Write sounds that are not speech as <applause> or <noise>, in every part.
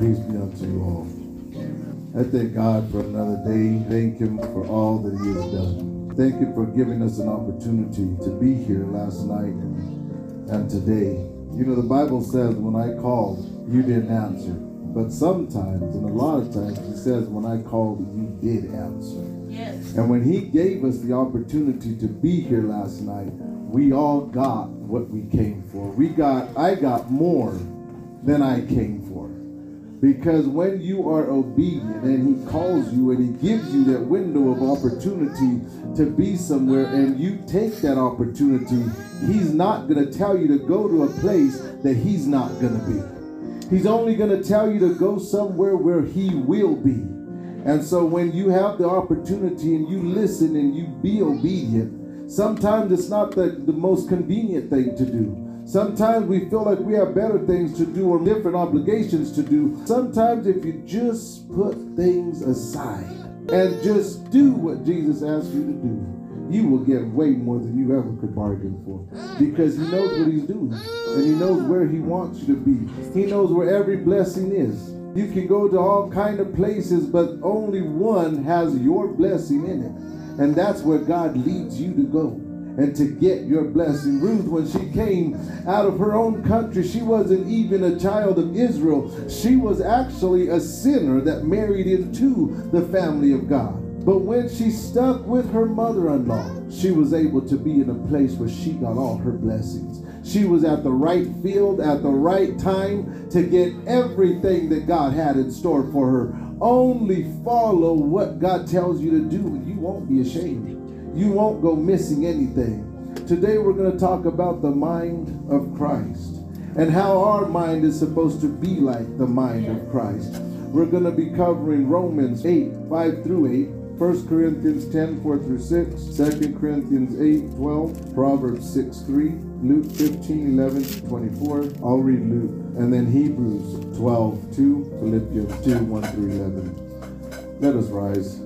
Peace be unto you all. I thank God for another day. Thank Him for all that He has done. Thank Him for giving us an opportunity to be here last night and today. You know, the Bible says, when I called, you didn't answer. But sometimes, and a lot of times, He says, when I called, you did answer. Yes. And when He gave us the opportunity to be here last night, we all got what we came for. We got, I got more than I came for. Because when you are obedient and He calls you and He gives you that window of opportunity to be somewhere and you take that opportunity, He's not going to tell you to go to a place that He's not going to be. He's only going to tell you to go somewhere where He will be. And so when you have the opportunity and you listen and you be obedient, sometimes it's not the, the most convenient thing to do. Sometimes we feel like we have better things to do or different obligations to do. Sometimes, if you just put things aside and just do what Jesus asked you to do, you will get way more than you ever could bargain for because He knows what He's doing and He knows where He wants you to be. He knows where every blessing is. You can go to all kind of places, but only one has your blessing in it, and that's where God leads you to go and to get your blessing. Ruth, when she came out of her own country, she wasn't even a child of Israel. She was actually a sinner that married into the family of God. But when she stuck with her mother in law, she was able to be in a place where she got all her blessings. She was at the right field at the right time to get everything that God had in store for her. Only follow what God tells you to do, and you won't be ashamed you won't go missing anything. Today we're going to talk about the mind of Christ and how our mind is supposed to be like the mind of Christ. We're going to be covering Romans 8, 5 through 8, 1 Corinthians 10, 4 through 6, 2 Corinthians 8, 12, Proverbs 6, 3, Luke 15, 11, 24. I'll read Luke. And then Hebrews 12, 2, Philippians 2, 1 through 11. Let us rise.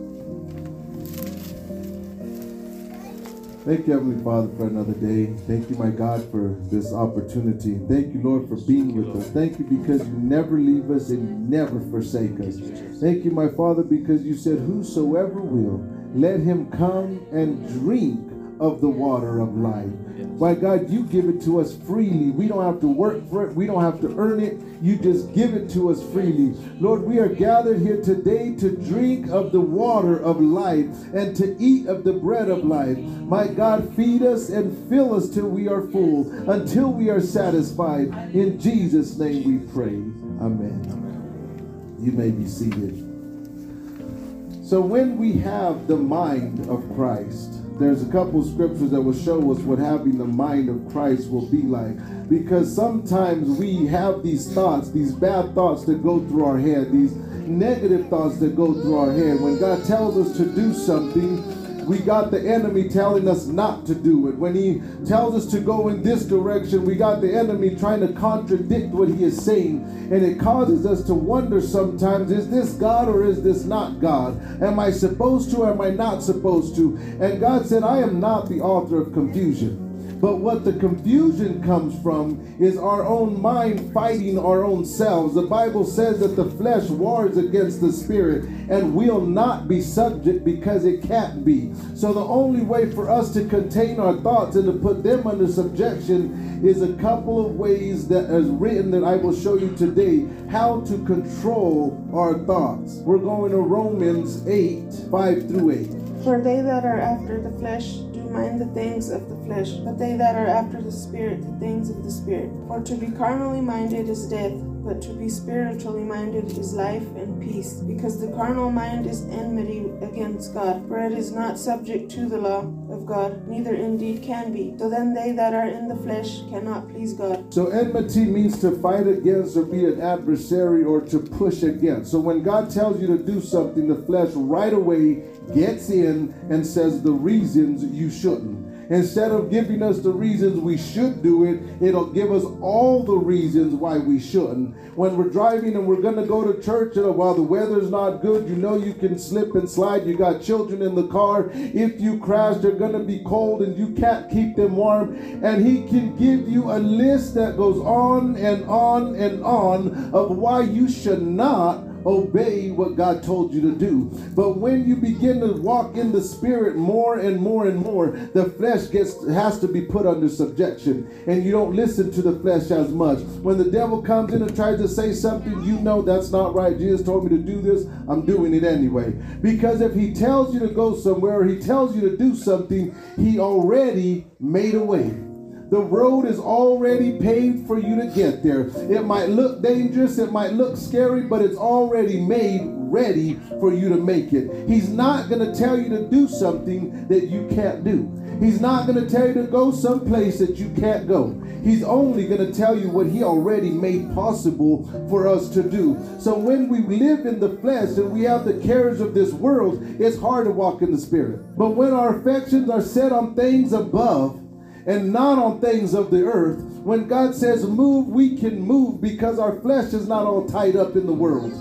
Thank you, Heavenly Father, for another day. Thank you, my God, for this opportunity. Thank you, Lord, for being with us. Thank you because you never leave us and never forsake us. Thank you, my Father, because you said, Whosoever will, let him come and drink of the water of life. By God, you give it to us freely. We don't have to work for it. We don't have to earn it. You just give it to us freely. Lord, we are gathered here today to drink of the water of life and to eat of the bread of life. My God, feed us and fill us till we are full, until we are satisfied. In Jesus' name we pray. Amen. You may be seated. So when we have the mind of Christ, there's a couple scriptures that will show us what having the mind of Christ will be like. Because sometimes we have these thoughts, these bad thoughts that go through our head, these negative thoughts that go through our head. When God tells us to do something, we got the enemy telling us not to do it. When he tells us to go in this direction, we got the enemy trying to contradict what he is saying. And it causes us to wonder sometimes is this God or is this not God? Am I supposed to or am I not supposed to? And God said, I am not the author of confusion. But what the confusion comes from is our own mind fighting our own selves. The Bible says that the flesh wars against the spirit and will not be subject because it can't be. So the only way for us to contain our thoughts and to put them under subjection is a couple of ways that is written that I will show you today how to control our thoughts. We're going to Romans 8 5 through 8. For they that are after the flesh do mind the things of the flesh, but they that are after the Spirit the things of the Spirit. For to be carnally minded is death, but to be spiritually minded is life and peace. Because the carnal mind is enmity against God, for it is not subject to the law of God, neither indeed can be. So then they that are in the flesh cannot please God. So enmity means to fight against or be an adversary or to push against. So when God tells you to do something, the flesh right away gets in and says the reasons you shouldn't. Instead of giving us the reasons we should do it, it'll give us all the reasons why we shouldn't. When we're driving and we're going to go to church, and while the weather's not good, you know you can slip and slide. You got children in the car. If you crash, they're going to be cold and you can't keep them warm. And He can give you a list that goes on and on and on of why you should not obey what God told you to do. But when you begin to walk in the spirit more and more and more, the flesh gets has to be put under subjection and you don't listen to the flesh as much. When the devil comes in and tries to say something, you know that's not right. Jesus told me to do this, I'm doing it anyway. Because if he tells you to go somewhere, he tells you to do something, he already made a way. The road is already paved for you to get there. It might look dangerous, it might look scary, but it's already made ready for you to make it. He's not going to tell you to do something that you can't do. He's not going to tell you to go someplace that you can't go. He's only going to tell you what he already made possible for us to do. So when we live in the flesh and we have the cares of this world, it's hard to walk in the spirit. But when our affections are set on things above, and not on things of the earth. When God says move, we can move because our flesh is not all tied up in the world.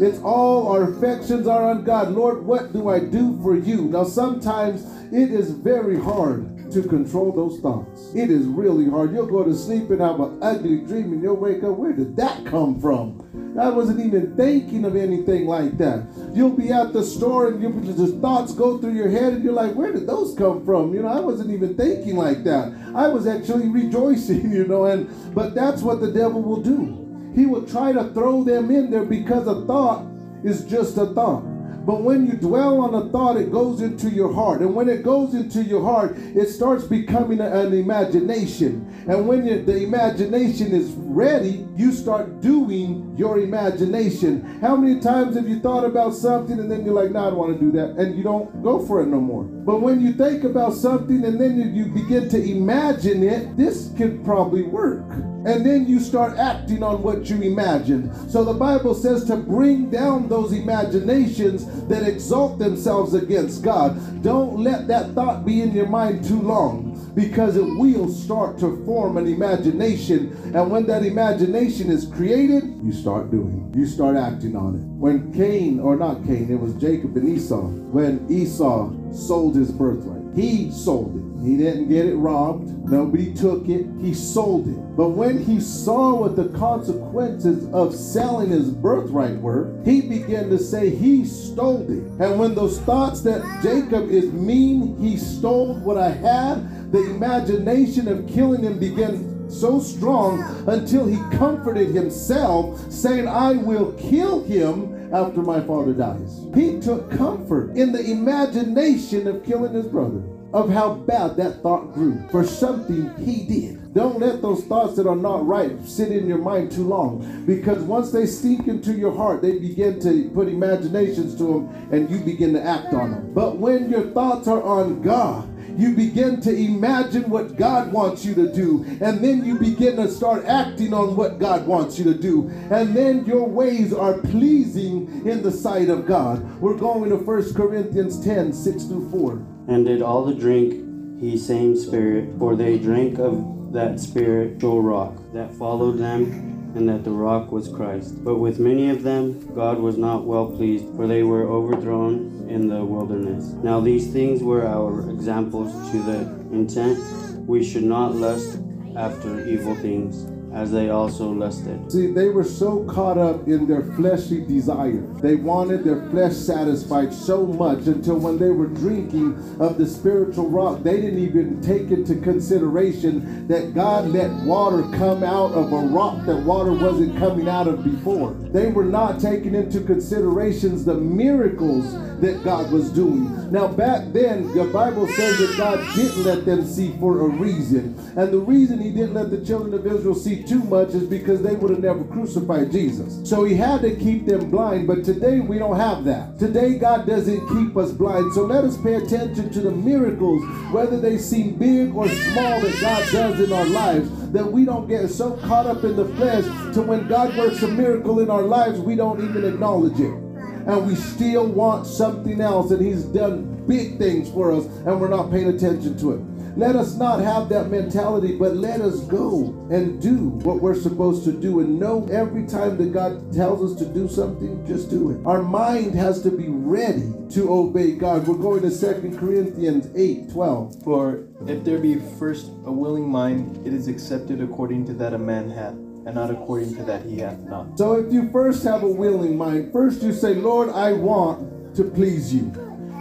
It's all our affections are on God. Lord, what do I do for you? Now, sometimes it is very hard to control those thoughts. It is really hard. You'll go to sleep and have an ugly dream and you'll wake up. Where did that come from? I wasn't even thinking of anything like that. You'll be at the store and you'll just thoughts go through your head and you're like, where did those come from? You know, I wasn't even thinking like that. I was actually rejoicing, <laughs> you know, and but that's what the devil will do. He will try to throw them in there because a thought is just a thought. But when you dwell on a thought, it goes into your heart. And when it goes into your heart, it starts becoming an imagination. And when you, the imagination is ready, you start doing your imagination. How many times have you thought about something and then you're like, no, I don't want to do that. And you don't go for it no more. But when you think about something and then you, you begin to imagine it, this could probably work. And then you start acting on what you imagine. So the Bible says to bring down those imaginations that exalt themselves against God. Don't let that thought be in your mind too long because it will start to form an imagination. And when that imagination is created, you start doing, you start acting on it. When Cain, or not Cain, it was Jacob and Esau, when Esau sold his birthright, he sold it. He didn't get it robbed. Nobody took it. He sold it. But when he saw what the consequences of selling his birthright were, he began to say he stole it. And when those thoughts that Jacob is mean, he stole what I had, the imagination of killing him began so strong until he comforted himself, saying, I will kill him after my father dies. He took comfort in the imagination of killing his brother of how bad that thought grew for something he did. Don't let those thoughts that are not right sit in your mind too long because once they sink into your heart, they begin to put imaginations to them and you begin to act on them. But when your thoughts are on God, you begin to imagine what God wants you to do, and then you begin to start acting on what God wants you to do, and then your ways are pleasing in the sight of God. We're going to 1 Corinthians 10 6 through 4. And did all the drink he same spirit, for they drank of that spiritual rock that followed them and that the rock was Christ. But with many of them God was not well pleased, for they were overthrown in the wilderness. Now these things were our examples to the intent we should not lust after evil things, as they also lusted. See, they were so caught up in their fleshly desire. They wanted their flesh satisfied so much until when they were drinking of the spiritual rock, they didn't even take into consideration that God let water come out of a rock that water wasn't coming out of before. They were not taking into considerations the miracles that God was doing. Now, back then, the Bible says that God didn't let them see for a reason. And the reason He didn't let the children of Israel see too much is because they would have never crucified Jesus. So He had to keep them blind. But today, we don't have that. Today, God doesn't keep us blind. So let us pay attention to the miracles, whether they seem big or small, that God does in our lives, that we don't get so caught up in the flesh to when God works a miracle in our lives, we don't even acknowledge it and we still want something else, and He's done big things for us, and we're not paying attention to it. Let us not have that mentality, but let us go and do what we're supposed to do and know every time that God tells us to do something, just do it. Our mind has to be ready to obey God. We're going to Second Corinthians 8 12. For if there be first a willing mind, it is accepted according to that a man hath, and not according to that he hath not. So if you first have a willing mind, first you say, Lord, I want to please you.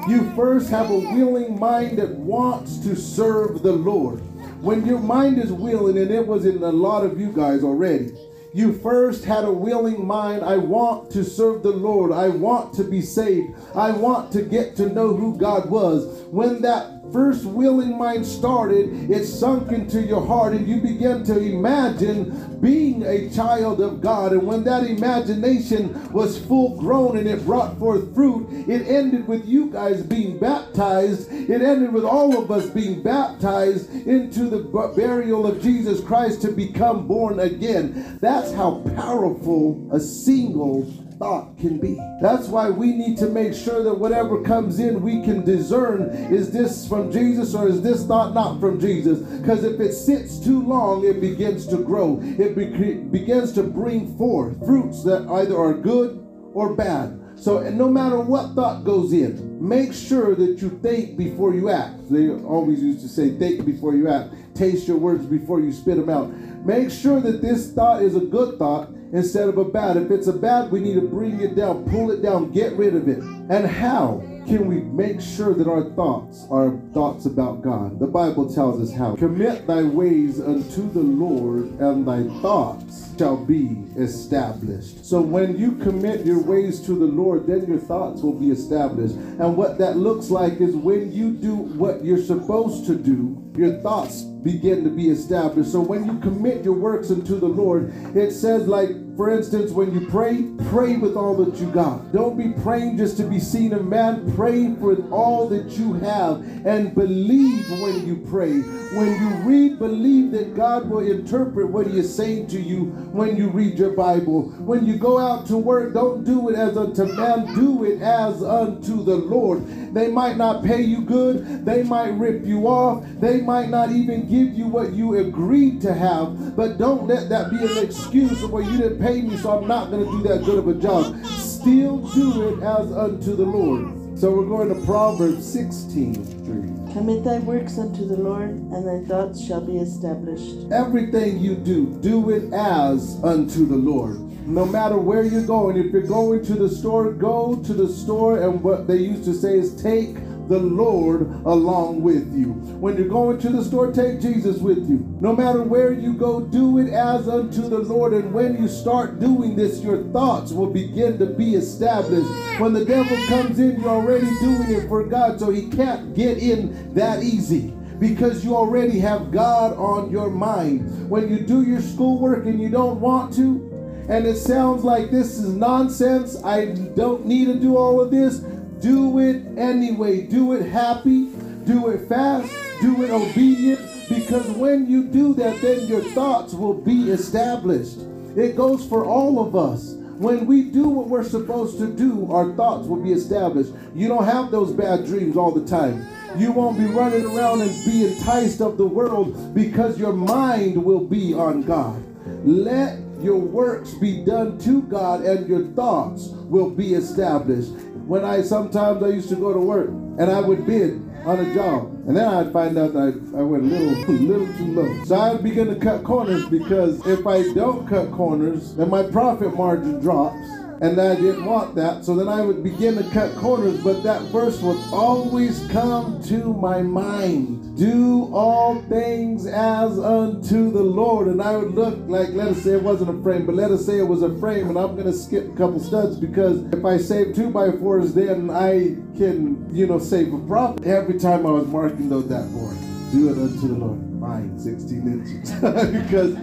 You first have a willing mind that wants to serve the Lord. When your mind is willing, and it was in a lot of you guys already, you first had a willing mind. I want to serve the Lord. I want to be saved. I want to get to know who God was. When that first willing mind started, it sunk into your heart and you began to imagine being a child of God. And when that imagination was full grown and it brought forth fruit, it ended with you guys being baptized. It ended with all of us being baptized into the burial of Jesus Christ to become born again. That's how powerful a single thought can be. That's why we need to make sure that whatever comes in, we can discern is this from Jesus or is this thought not from Jesus? Because if it sits too long, it begins to grow, it be- begins to bring forth fruits that either are good or bad. So, no matter what thought goes in, make sure that you think before you act. They always used to say, think before you act. Taste your words before you spit them out. Make sure that this thought is a good thought instead of a bad. If it's a bad, we need to bring it down, pull it down, get rid of it. And how can we make sure that our thoughts are thoughts about God? The Bible tells us how. Commit thy ways unto the Lord, and thy thoughts shall be established. So when you commit your ways to the Lord, then your thoughts will be established. And what that looks like is when you do what you're supposed to do, your thoughts begin to be established. So when you commit your works unto the Lord, it says, like, for instance, when you pray, pray with all that you got. Don't be praying just to be seen of man. Pray with all that you have and believe when you pray. When you read, believe that God will interpret what He is saying to you when you read your Bible. When you go out to work, don't do it as unto man, do it as unto the Lord. They might not pay you good, they might rip you off, they might not even give you what you agreed to have, but don't let that be an excuse where you didn't pay me, so I'm not going to do that good of a job. Still do it as unto the Lord. So we're going to Proverbs 16 3. Commit thy works unto the Lord, and thy thoughts shall be established. Everything you do, do it as unto the Lord. No matter where you're going, if you're going to the store, go to the store, and what they used to say is take the Lord along with you. When you're going to the store, take Jesus with you. No matter where you go, do it as unto the Lord. And when you start doing this, your thoughts will begin to be established. When the devil comes in, you're already doing it for God, so he can't get in that easy because you already have God on your mind. When you do your schoolwork and you don't want to, and it sounds like this is nonsense, I don't need to do all of this, do it anyway. Do it happy. Do it fast. Do it obedient. Because when you do that, then your thoughts will be established. It goes for all of us. When we do what we're supposed to do, our thoughts will be established. You don't have those bad dreams all the time. You won't be running around and be enticed of the world because your mind will be on God. Let your works be done to God and your thoughts will be established when I sometimes I used to go to work and I would bid on a job. And then I'd find out that I, I went a little, <laughs> little too low. So I'd begin to cut corners because if I don't cut corners, then my profit margin drops and I didn't want that. So then I would begin to cut corners, but that verse would always come to my mind. Do all things as unto the Lord. And I would look like, let us say it wasn't a frame, but let us say it was a frame, and I'm going to skip a couple studs because if I save two by fours, then I can, you know, save a profit. Every time I was marking though that board, do it unto the Lord. Fine, 16 inches. <laughs> because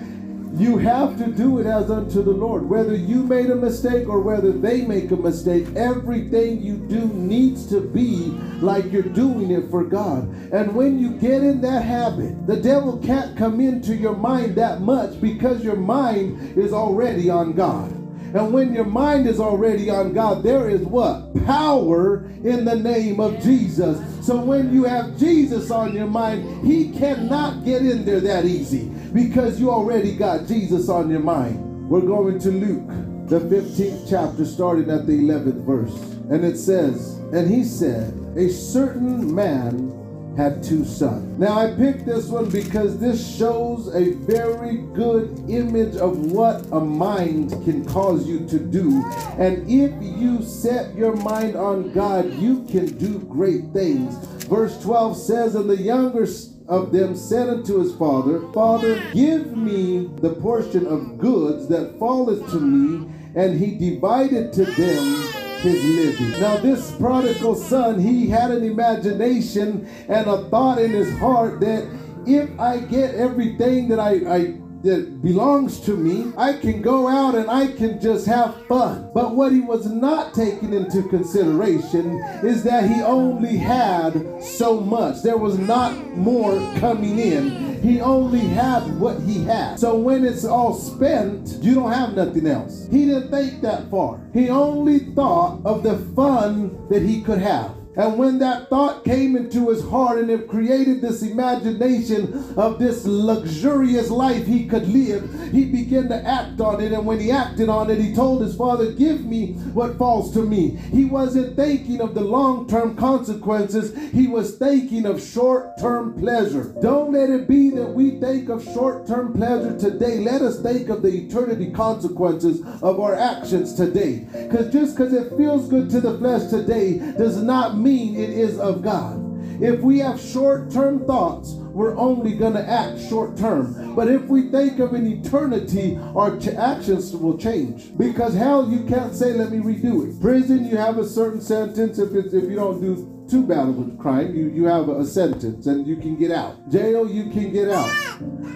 you have to do it as unto the Lord. Whether you made a mistake or whether they make a mistake, everything you do needs to be like you're doing it for God. And when you get in that habit, the devil can't come into your mind that much because your mind is already on God. And when your mind is already on God, there is what? Power in the name of Jesus. So when you have Jesus on your mind, he cannot get in there that easy because you already got Jesus on your mind. We're going to Luke, the 15th chapter, starting at the 11th verse. And it says, And he said, A certain man had two sons. Now I picked this one because this shows a very good image of what a mind can cause you to do. And if you set your mind on God, you can do great things. Verse 12 says, And the younger of them said unto his father, Father, give me the portion of goods that falleth to me. And he divided to them his living. Now, this prodigal son, he had an imagination and a thought in his heart that if I get everything that I, I that belongs to me, I can go out and I can just have fun. But what he was not taking into consideration is that he only had so much. There was not more coming in. He only had what he had. So when it's all spent, you don't have nothing else. He didn't think that far. He only thought of the fun that he could have. And when that thought came into his heart and it created this imagination of this luxurious life he could live, he began to act on it. And when he acted on it, he told his father, Give me what falls to me. He wasn't thinking of the long term consequences, he was thinking of short term pleasure. Don't let it be that we think of short term pleasure today. Let us think of the eternity consequences of our actions today. Because just because it feels good to the flesh today does not mean mean it is of God. If we have short term thoughts, we're only going to act short term. But if we think of an eternity, our ch- actions will change. Because hell, you can't say, let me redo it. Prison, you have a certain sentence. If, if you don't do too bad of a crime, you, you have a sentence and you can get out. Jail, you can get out.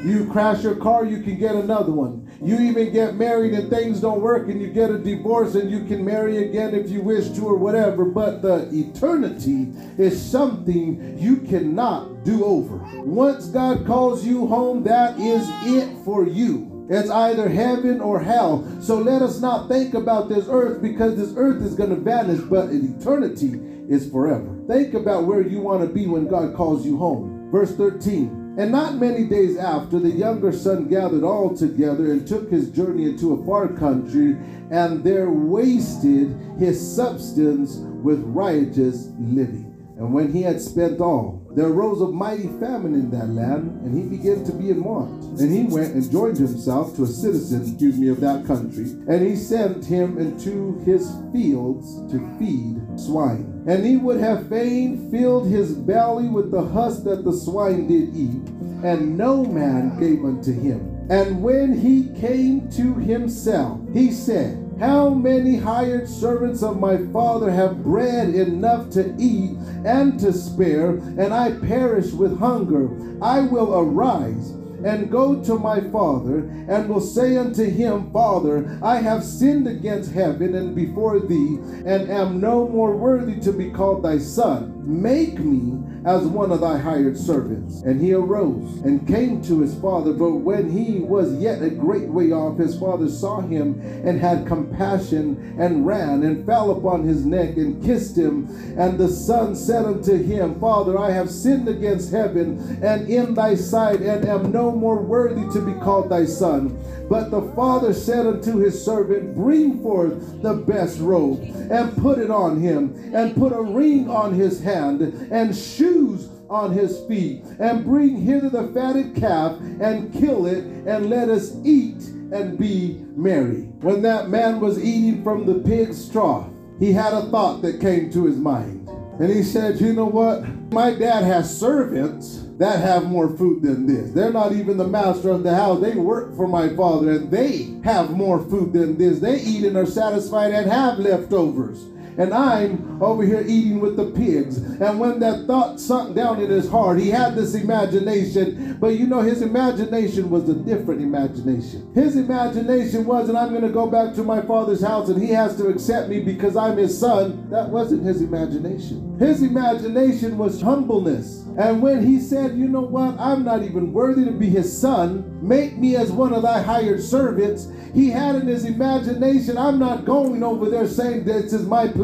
You crash your car, you can get another one. You even get married and things don't work and you get a divorce and you can marry again if you wish to or whatever. But the eternity is something you cannot do over. Once God calls you home, that is it for you. It's either heaven or hell. So let us not think about this earth because this earth is going to vanish, but eternity is forever. Think about where you want to be when God calls you home. Verse 13. And not many days after, the younger son gathered all together and took his journey into a far country, and there wasted his substance with riotous living. And when he had spent all, there arose a mighty famine in that land, and he began to be in want. And he went and joined himself to a citizen, excuse me, of that country, and he sent him into his fields to feed swine. And he would have fain filled his belly with the husk that the swine did eat, and no man gave unto him. And when he came to himself, he said, how many hired servants of my father have bread enough to eat and to spare, and I perish with hunger? I will arise and go to my father, and will say unto him, Father, I have sinned against heaven and before thee, and am no more worthy to be called thy son. Make me as one of thy hired servants. And he arose and came to his father. But when he was yet a great way off, his father saw him and had compassion and ran and fell upon his neck and kissed him. And the son said unto him, Father, I have sinned against heaven and in thy sight, and am no more worthy to be called thy son. But the father said unto his servant, Bring forth the best robe and put it on him, and put a ring on his hand and shoes on his feet, and bring hither the fatted calf, and kill it, and let us eat and be merry. When that man was eating from the pig's trough, he had a thought that came to his mind. And he said, You know what? My dad has servants that have more food than this. They're not even the master of the house. They work for my father and they have more food than this. They eat and are satisfied and have leftovers and I'm over here eating with the pigs. And when that thought sunk down in his heart, he had this imagination, but you know, his imagination was a different imagination. His imagination wasn't, I'm going to go back to my father's house and he has to accept me because I'm his son. That wasn't his imagination. His imagination was humbleness. And when he said, You know what? I'm not even worthy to be his son, make me as one of thy hired servants, he had in his imagination, I'm not going over there saying, This is my place,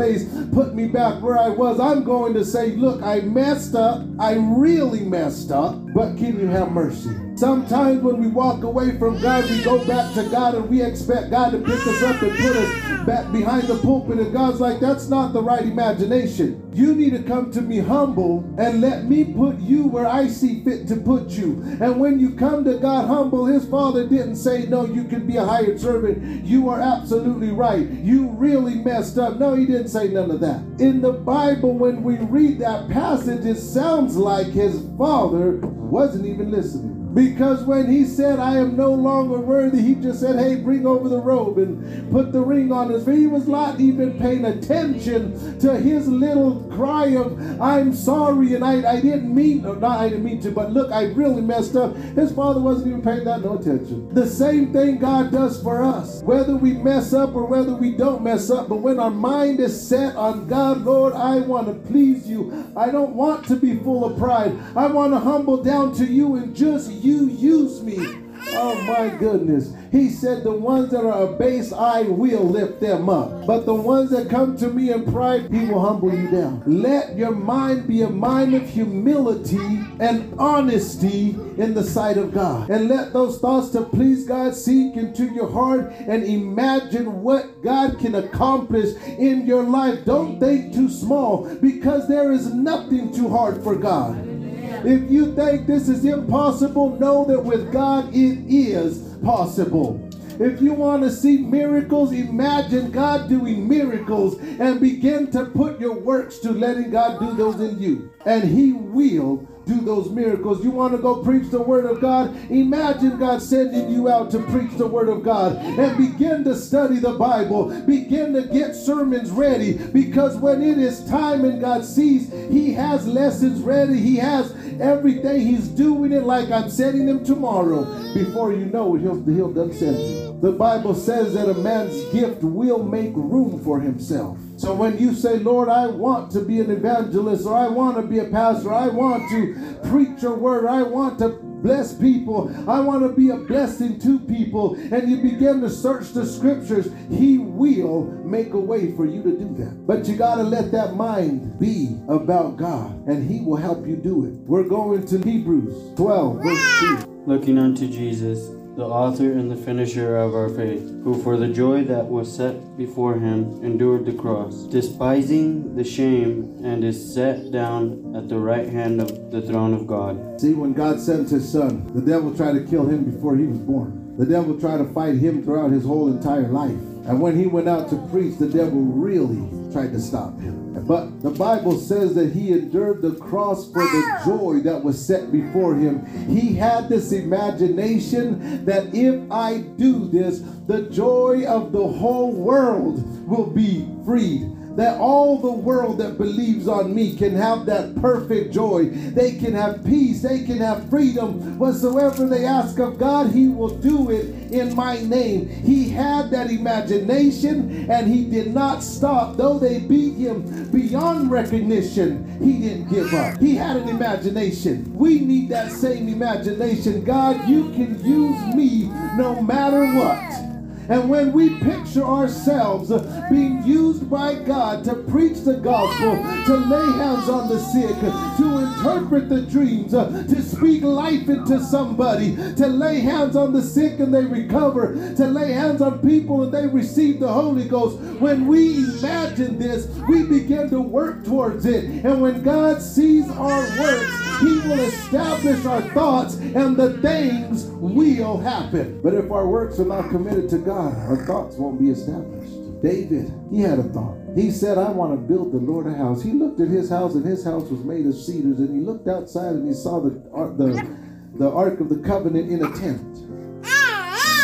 put me back where I was. I'm going to say, Look, I messed up. I really messed up, but can you have mercy? Sometimes when we walk away from God, we go back to God and we expect God to pick us up and put us back behind the pulpit. And God's like, that's not the right imagination. You need to come to me humble and let me put you where I see fit to put you. And when you come to God humble, his father didn't say, no, you can be a hired servant. You are absolutely right. You really messed up. No, he didn't say none of that. In the Bible, when we read that passage, it sounds like his father wasn't even listening. Because when he said, I am no longer worthy, he just said, Hey, bring over the robe and put the ring on his finger. He was not even paying attention to his little cry of, I'm sorry, and I, I didn't mean, or not I didn't mean to, but look, I really messed up. His father wasn't even paying that no attention. The same thing God does for us, whether we mess up or whether we don't mess up. But when our mind is set on God, Lord, I want to please you. I don't want to be full of pride. I want to humble down to you and just you use me. Oh my goodness. He said, The ones that are abased, I will lift them up. But the ones that come to me in pride, he will humble you down. Let your mind be a mind of humility and honesty in the sight of God. And let those thoughts to please God sink into your heart and imagine what God can accomplish in your life. Don't think too small because there is nothing too hard for God. If you think this is impossible, know that with God it is possible. If you want to see miracles, imagine God doing miracles and begin to put your works to letting God do those in you. And He will do those miracles. You want to go preach the word of God? Imagine God sending you out to preach the word of God and begin to study the Bible. Begin to get sermons ready because when it is time and God sees He has lessons ready, He has everything. He's doing it like I'm sending him tomorrow. Before you know it, he'll, he'll done send you. The Bible says that a man's gift will make room for himself. So when you say, Lord, I want to be an evangelist, or I want to be a pastor, I want to preach your word, I want to bless people, I want to be a blessing to people, and you begin to search the scriptures, He will make a way for you to do that. But you got to let that mind be about God, and He will help you do it. We're going to Hebrews 12, verse 2. Looking unto Jesus the author and the finisher of our faith, who for the joy that was set before him endured the cross, despising the shame, and is set down at the right hand of the throne of God. See, when God sent his son, the devil tried to kill him before he was born. The devil tried to fight him throughout his whole entire life. And when he went out to preach, the devil really tried to stop him. But the Bible says that he endured the cross for the joy that was set before him. He had this imagination that if I do this, the joy of the whole world will be freed that all the world that believes on me can have that perfect joy. They can have peace. They can have freedom. Whatsoever they ask of God, He will do it in my name. He had that imagination and He did not stop. Though they beat Him beyond recognition, He didn't give up. He had an imagination. We need that same imagination. God, you can use me no matter what. And when we picture ourselves being used by God to preach the gospel, to lay hands on the sick, to interpret the dreams, to speak life into somebody, to lay hands on the sick and they recover, to lay hands on people and they receive the Holy Ghost, when we imagine this, we begin to work towards it. And when God sees our works, He will establish our thoughts, and the things will happen. But if our works are not committed to God, our thoughts won't be established. David, he had a thought. He said, I want to build the Lord a house. He looked at his house, and his house was made of cedars, and he looked outside and he saw the, uh, the, the Ark of the Covenant in a tent.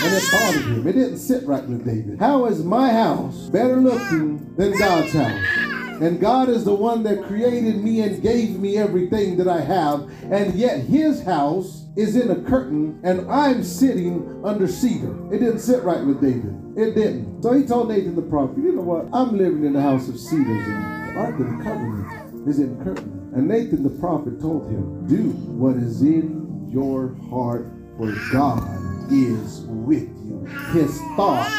And it bothered him. It didn't sit right with David. How is my house better looking than God's house? And God is the one that created me and gave me everything that I have. And yet his house is in a curtain and I'm sitting under cedar. It didn't sit right with David. It didn't. So he told Nathan the prophet, you know what? I'm living in a house of cedars and the Ark of the Covenant is in a curtain. And Nathan the prophet told him, do what is in your heart for God is with you. His thoughts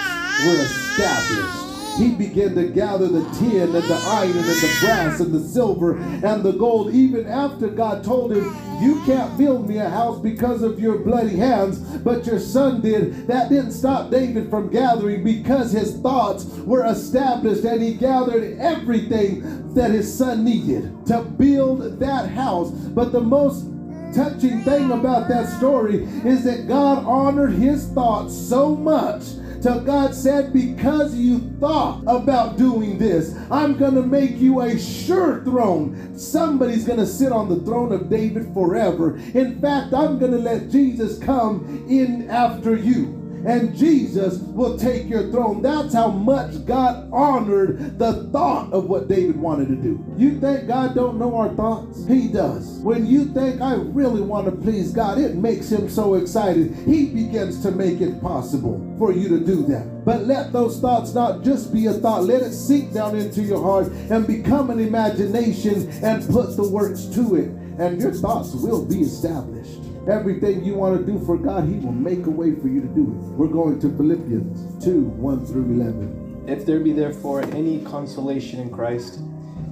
were established. He began to gather the tin and the iron and the brass and the silver and the gold, even after God told him, You can't build me a house because of your bloody hands, but your son did. That didn't stop David from gathering because his thoughts were established and he gathered everything that his son needed to build that house. But the most touching thing about that story is that God honored his thoughts so much till God said, Because you thought about doing this, I'm going to make you a sure throne. Somebody's going to sit on the throne of David forever. In fact, I'm going to let Jesus come in after you and Jesus will take your throne. That's how much God honored the thought of what David wanted to do. You think God don't know our thoughts? He does. When you think I really want to please God, it makes him so excited. He begins to make it possible for you to do that. But let those thoughts not just be a thought. Let it sink down into your heart and become an imagination and put the works to it. And your thoughts will be established. Everything you want to do for God, He will make a way for you to do it. We're going to Philippians 2 1 through 11. If there be therefore any consolation in Christ,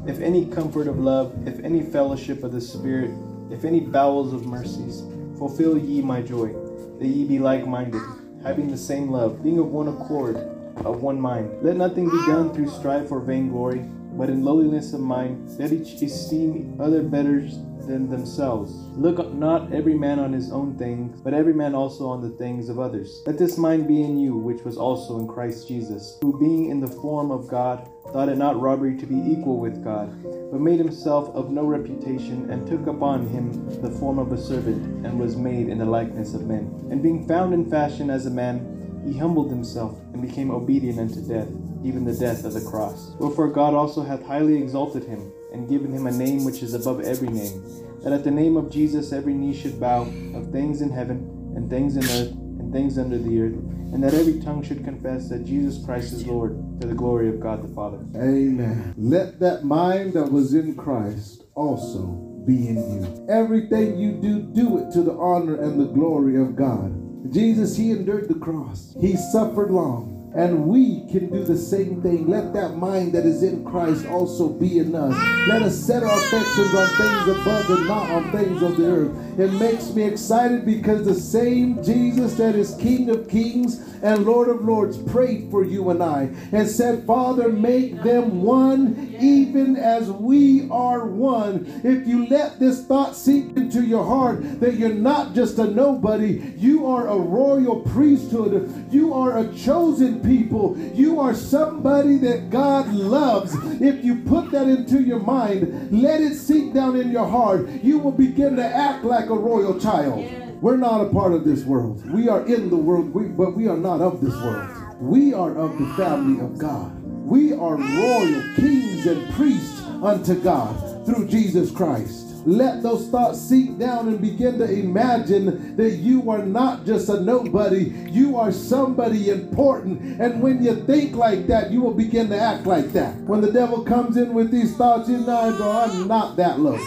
if any comfort of love, if any fellowship of the Spirit, if any bowels of mercies, fulfill ye my joy, that ye be like minded, having the same love, being of one accord, of one mind. Let nothing be done through strife or vainglory, but in lowliness of mind, let each esteem other better than themselves. Look not every man on his own things, but every man also on the things of others. Let this mind be in you, which was also in Christ Jesus, who being in the form of God, thought it not robbery to be equal with God, but made himself of no reputation, and took upon him the form of a servant, and was made in the likeness of men. And being found in fashion as a man, he humbled himself, and became obedient unto death, even the death of the cross. Wherefore God also hath highly exalted him and given him a name which is above every name, that at the name of Jesus every knee should bow, of things in heaven, and things in earth, and things under the earth, and that every tongue should confess that Jesus Christ is Lord, to the glory of God the Father. Amen. Let that mind that was in Christ also be in you. Everything you do, do it to the honor and the glory of God. Jesus, He endured the cross, He suffered long. And we can do the same thing. Let that mind that is in Christ also be in us. Let us set our affections on things above and not on things of the earth. It makes me excited because the same Jesus that is King of Kings and Lord of Lords prayed for you and I and said, Father, make them one even as we are one. If you let this thought sink into your heart that you're not just a nobody, you are a royal priesthood, you are a chosen people, you are somebody that God loves. If you put that into your mind, let it sink down in your heart, you will begin to act like a royal child. We're not a part of this world. We are in the world, but we are not of this world. We are of the family of God. We are royal kings and priests unto God through Jesus Christ. Let those thoughts sink down and begin to imagine that you are not just a nobody, you are somebody important. And when you think like that, you will begin to act like that. When the devil comes in with these thoughts, you know, go, I'm not that low.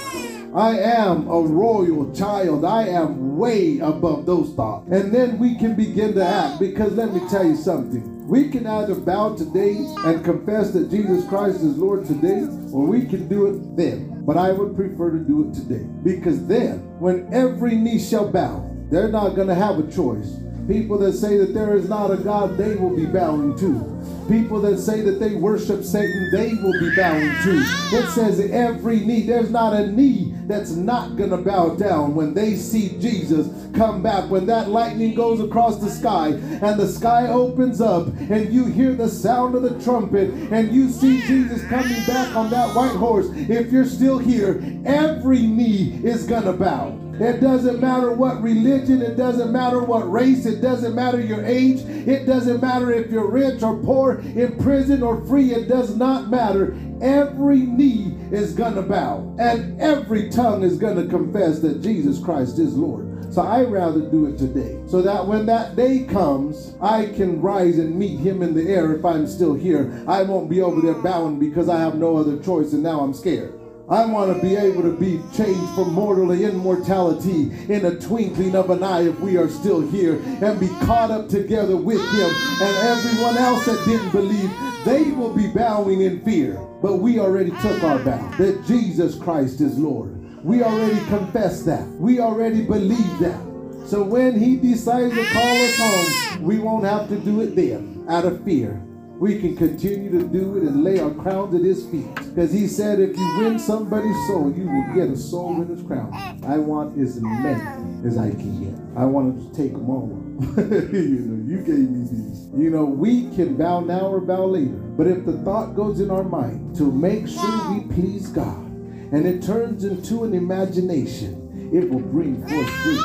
I am a royal child. I am way above those thoughts. And then we can begin to act because let me tell you something. We can either bow today and confess that Jesus Christ is Lord today, or we can do it then. But I would prefer to do it today because then, when every knee shall bow, they're not going to have a choice. People that say that there is not a God, they will be bowing to. People that say that they worship Satan, they will be bowing to. It says every knee, there's not a knee that's not going to bow down when they see Jesus come back. When that lightning goes across the sky and the sky opens up and you hear the sound of the trumpet and you see Jesus coming back on that white horse, if you're still here, every knee is going to bow. It doesn't matter what religion, it doesn't matter what race, it doesn't matter your age, it doesn't matter if you're rich or poor, in prison or free, it does not matter. Every knee is gonna bow, and every tongue is gonna confess that Jesus Christ is Lord. So I rather do it today. So that when that day comes, I can rise and meet him in the air if I'm still here. I won't be over there bowing because I have no other choice and now I'm scared. I want to be able to be changed from mortal to immortality in a twinkling of an eye if we are still here and be caught up together with him and everyone else that didn't believe. They will be bowing in fear but we already took our bow that Jesus Christ is Lord. We already confessed that. We already believe that. So when he decides to call us home we won't have to do it then out of fear we can continue to do it and lay our crowns at his feet. Because he said, if you win somebody's soul, you will get a soul winner's crown. I want as many as I can get. I want to take them all. <laughs> you know, you gave me these. You know, we can bow now or bow later. But if the thought goes in our mind to make sure we please God, and it turns into an imagination, it will bring forth fruit.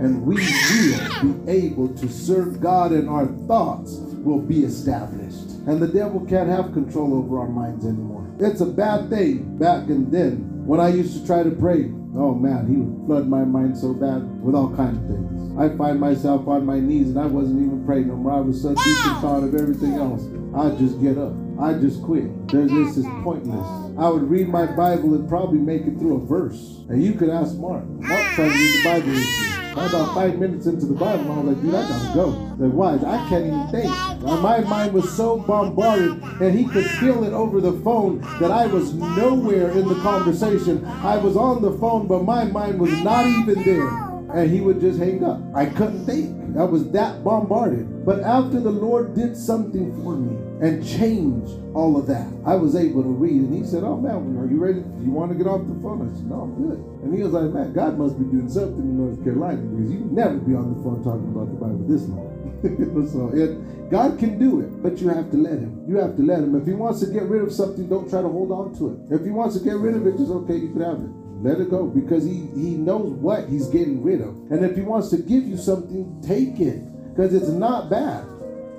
And we will be able to serve God, in our thoughts will be established. And the devil can't have control over our minds anymore. It's a bad thing back and then when I used to try to pray. Oh man, he would flood my mind so bad with all kinds of things. I find myself on my knees and I wasn't even praying no more. I was so deep in thought of everything else. I'd just get up. I'd just quit. There's this is pointless. I would read my Bible and probably make it through a verse. And you could ask Mark. Mark tried to read the Bible me. About five minutes into the Bible, I was like, dude, I gotta go. Like, why? I can't even think. My mind was so bombarded, and he could feel it over the phone that I was nowhere in the conversation. I was on the phone, but my mind was not even there. And he would just hang up. I couldn't think. I was that bombarded. But after the Lord did something for me and changed all of that, I was able to read. And he said, Oh man, are you ready? Do you want to get off the phone? I said, No, I'm good. And he was like, Man, God must be doing something in North Carolina because you never be on the phone talking about the Bible this long. <laughs> so it, God can do it, but you have to let him. You have to let him. If he wants to get rid of something, don't try to hold on to it. If he wants to get rid of it, just okay, you can have it. Let it go because he, he knows what he's getting rid of. And if he wants to give you something, take it because it's not bad.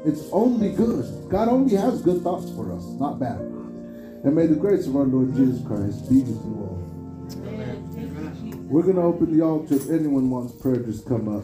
It's only good. God only has good thoughts for us, not bad. And may the grace of our Lord Jesus Christ be with you all. We're going to open the altar. If anyone wants prayer, just come up.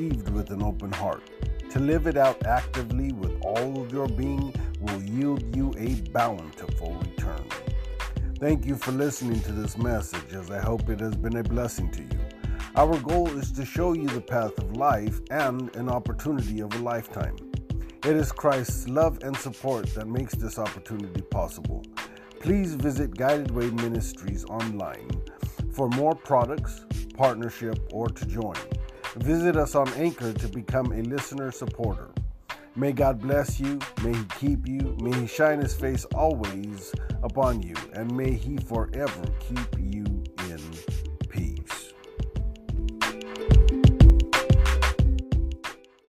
Received with an open heart. To live it out actively with all of your being will yield you a bountiful return. Thank you for listening to this message, as I hope it has been a blessing to you. Our goal is to show you the path of life and an opportunity of a lifetime. It is Christ's love and support that makes this opportunity possible. Please visit Guided Way Ministries online for more products, partnership, or to join. Visit us on Anchor to become a listener supporter. May God bless you, may He keep you, may He shine His face always upon you, and may He forever keep you